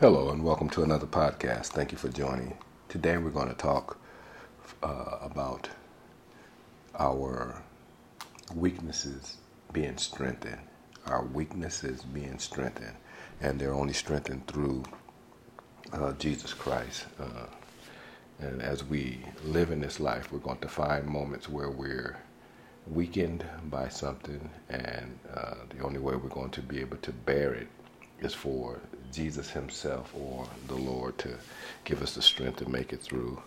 Hello, and welcome to another podcast. Thank you for joining. Today, we're going to talk uh, about our weaknesses being strengthened. Our weaknesses being strengthened, and they're only strengthened through uh, Jesus Christ. Uh, and as we live in this life, we're going to find moments where we're weakened by something, and uh, the only way we're going to be able to bear it is for Jesus Himself or the Lord to give us the strength to make it through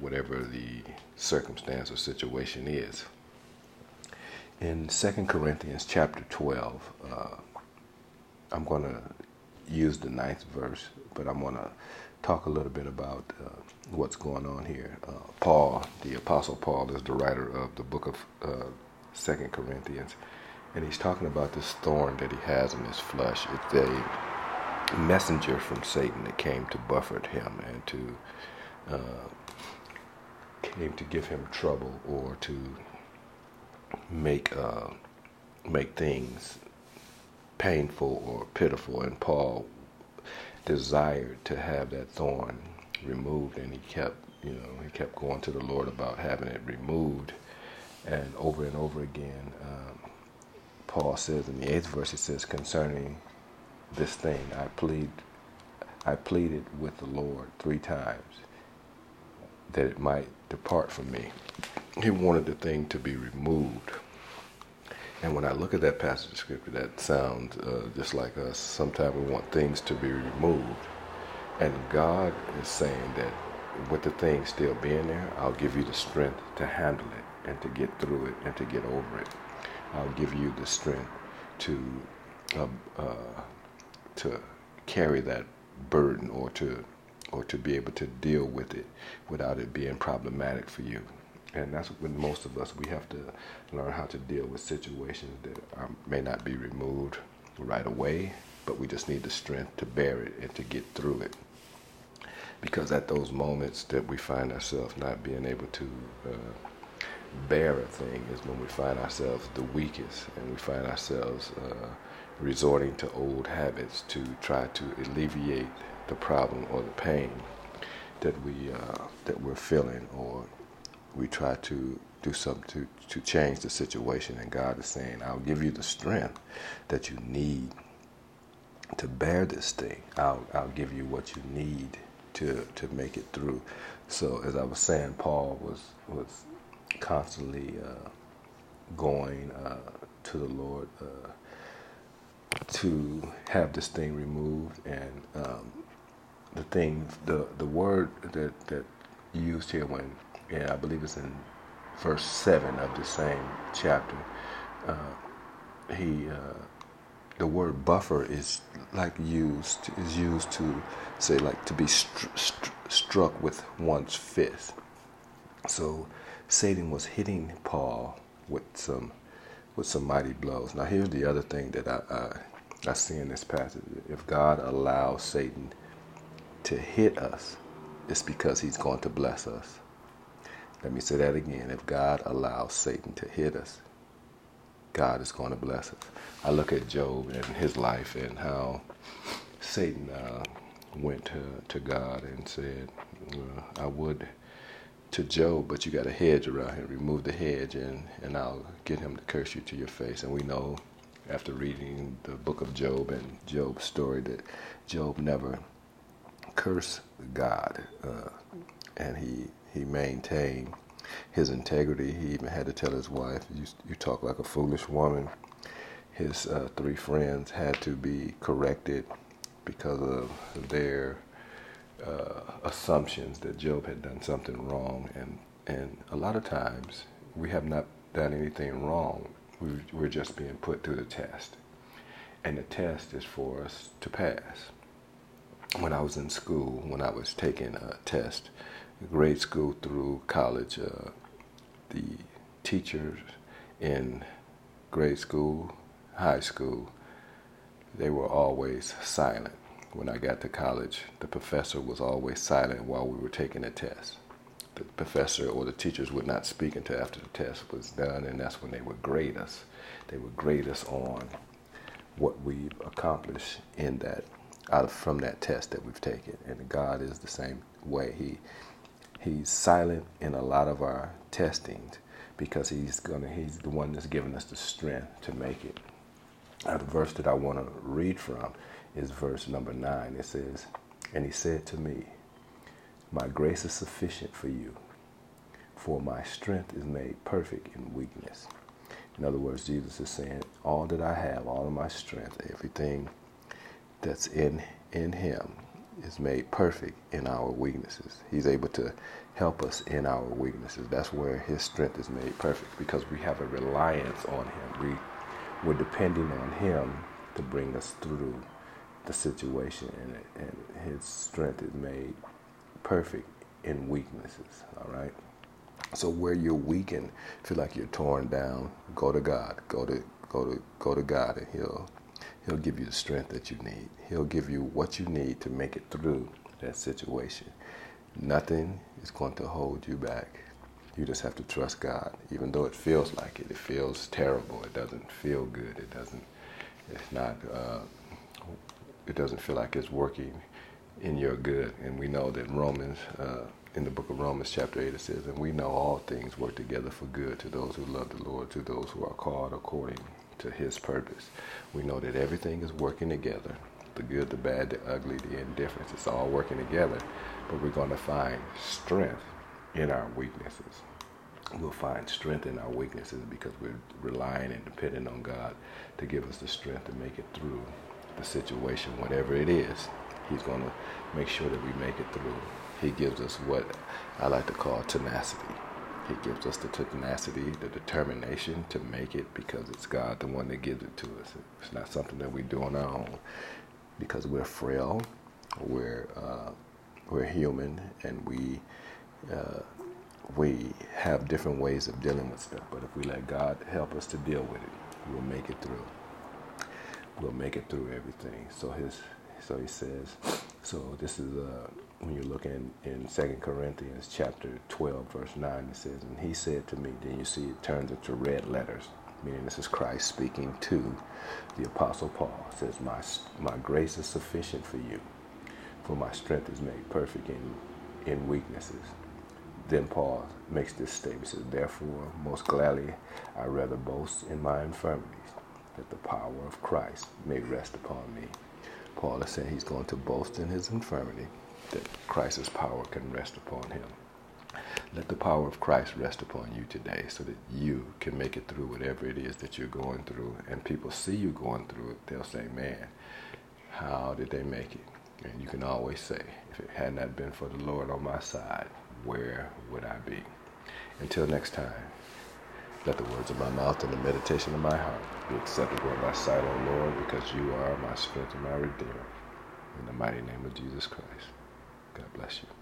whatever the circumstance or situation is. In 2 Corinthians chapter 12, uh, I'm going to use the ninth verse, but I'm going to talk a little bit about uh, what's going on here. Uh, Paul, the Apostle Paul, is the writer of the book of uh, Second Corinthians, and he's talking about this thorn that he has in his flesh. It's a messenger from Satan that came to buffet him and to uh, came to give him trouble or to make uh, make things painful or pitiful. And Paul desired to have that thorn removed, and he kept, you know, he kept going to the Lord about having it removed. And over and over again, um, Paul says in the eighth verse, he says, concerning this thing, I plead, I pleaded with the Lord three times that it might depart from me. He wanted the thing to be removed. And when I look at that passage of scripture, that sounds uh, just like us. Sometimes we want things to be removed. And God is saying that with the thing still being there, I'll give you the strength to handle it and to get through it and to get over it. I'll give you the strength to uh, uh, to carry that burden or to or to be able to deal with it without it being problematic for you. And that's when most of us we have to learn how to deal with situations that may not be removed right away, but we just need the strength to bear it and to get through it. Because at those moments that we find ourselves not being able to uh, bear a thing is when we find ourselves the weakest and we find ourselves uh, resorting to old habits to try to alleviate the problem or the pain that we uh, that we're feeling or we try to do something to, to change the situation. And God is saying I'll give you the strength that you need to bear this thing. I'll, I'll give you what you need to to make it through. So as I was saying Paul was was constantly uh, going uh, to the Lord uh, to have this thing removed. And um, the thing, the the word that that used here when, yeah, I believe it's in verse seven of the same chapter. Uh, he uh, the word buffet is like used is used to say like to be str- str- struck with one's fist. So Satan was hitting Paul with some with some mighty blows. Now here's the other thing that I, I, I see in this passage. If God allows Satan to hit us, it's because he's going to bless us. Let me say that again. If God allows Satan to hit us, God is going to bless us. I look at Job and his life and how Satan uh, went to, to God and said, I would to Job, but you got a hedge around him. Remove the hedge, and, and I'll get him to curse you to your face. And we know, after reading the book of Job and Job's story, that Job never cursed God, uh, and he he maintained his integrity. He even had to tell his wife, "You you talk like a foolish woman." His uh, three friends had to be corrected because of their uh, assumptions that Job had done something wrong, and and a lot of times we have not done anything wrong. We, we're just being put through the test, and the test is for us to pass. When I was in school, when I was taking a test, grade school through college, uh, the teachers in grade school, high school, they were always silent when I got to college, the professor was always silent while we were taking the test. The professor or the teachers would not speak until after the test was done, and that's when they would grade us. They would grade us on what we accomplished in that out of from that test that we've taken. And God is the same way. He He's silent in a lot of our testings because he's gonna he's the one that's given us the strength to make it. Now the verse that I want to read from is verse number nine. It says, And he said to me, My grace is sufficient for you, for my strength is made perfect in weakness. In other words, Jesus is saying, All that I have, all of my strength, everything that's in in him is made perfect in our weaknesses. He's able to help us in our weaknesses. That's where his strength is made perfect because we have a reliance on him. We we're depending on him to bring us through the situation and, and his strength is made perfect in weaknesses. All right. So where you're weak and feel like you're torn down, go to God. Go to go to go to God and he'll He'll give you the strength that you need. He'll give you what you need to make it through that situation. Nothing is going to hold you back. You just have to trust God, even though it feels like it. It feels terrible. It doesn't feel good. It doesn't. It's not. Uh, it doesn't feel like it's working in your good. And we know that Romans, uh, in the book of Romans, chapter eight, it says, "And we know all things work together for good to those who love the Lord, to those who are called according to his purpose. We know that everything is working together the good, the bad, the ugly, the indifference. It's all working together. But we're going to find strength in our weaknesses. We'll find strength in our weaknesses because we're relying and depending on God to give us the strength to make it through the situation, whatever it is. He's going to make sure that we make it through. He gives us what I like to call tenacity. He gives us the tenacity, the determination to make it because it's God the one that gives it to us. It's not something that we do on our own because we're frail, we're uh, we're human, and we uh, we have different ways of dealing with stuff. But if we let God help us to deal with it, we'll make it through. We'll make it through everything. So his so he says. So this is uh, when you're looking in Second Corinthians chapter 12, verse 9, it says, And he said to me, then you see it turns into red letters, meaning this is Christ speaking to the Apostle Paul. Says, My, my grace is sufficient for you, for my strength is made perfect in, in weaknesses. Then Paul makes this statement, says, Therefore, most gladly I rather boast in my infirmities, that the power of Christ may rest upon me. Paul is saying he's going to boast in his infirmity that Christ's power can rest upon him. Let the power of Christ rest upon you today so that you can make it through whatever it is that you're going through. And people see you going through it, they'll say, Man, how did they make it? And you can always say, If it had not been for the Lord on my side, where would I be? Until next time, let the words of my mouth and the meditation of my heart be acceptable in thy sight, O Lord, because you are my strength and my redeemer. In the mighty name of Jesus Christ. God bless you.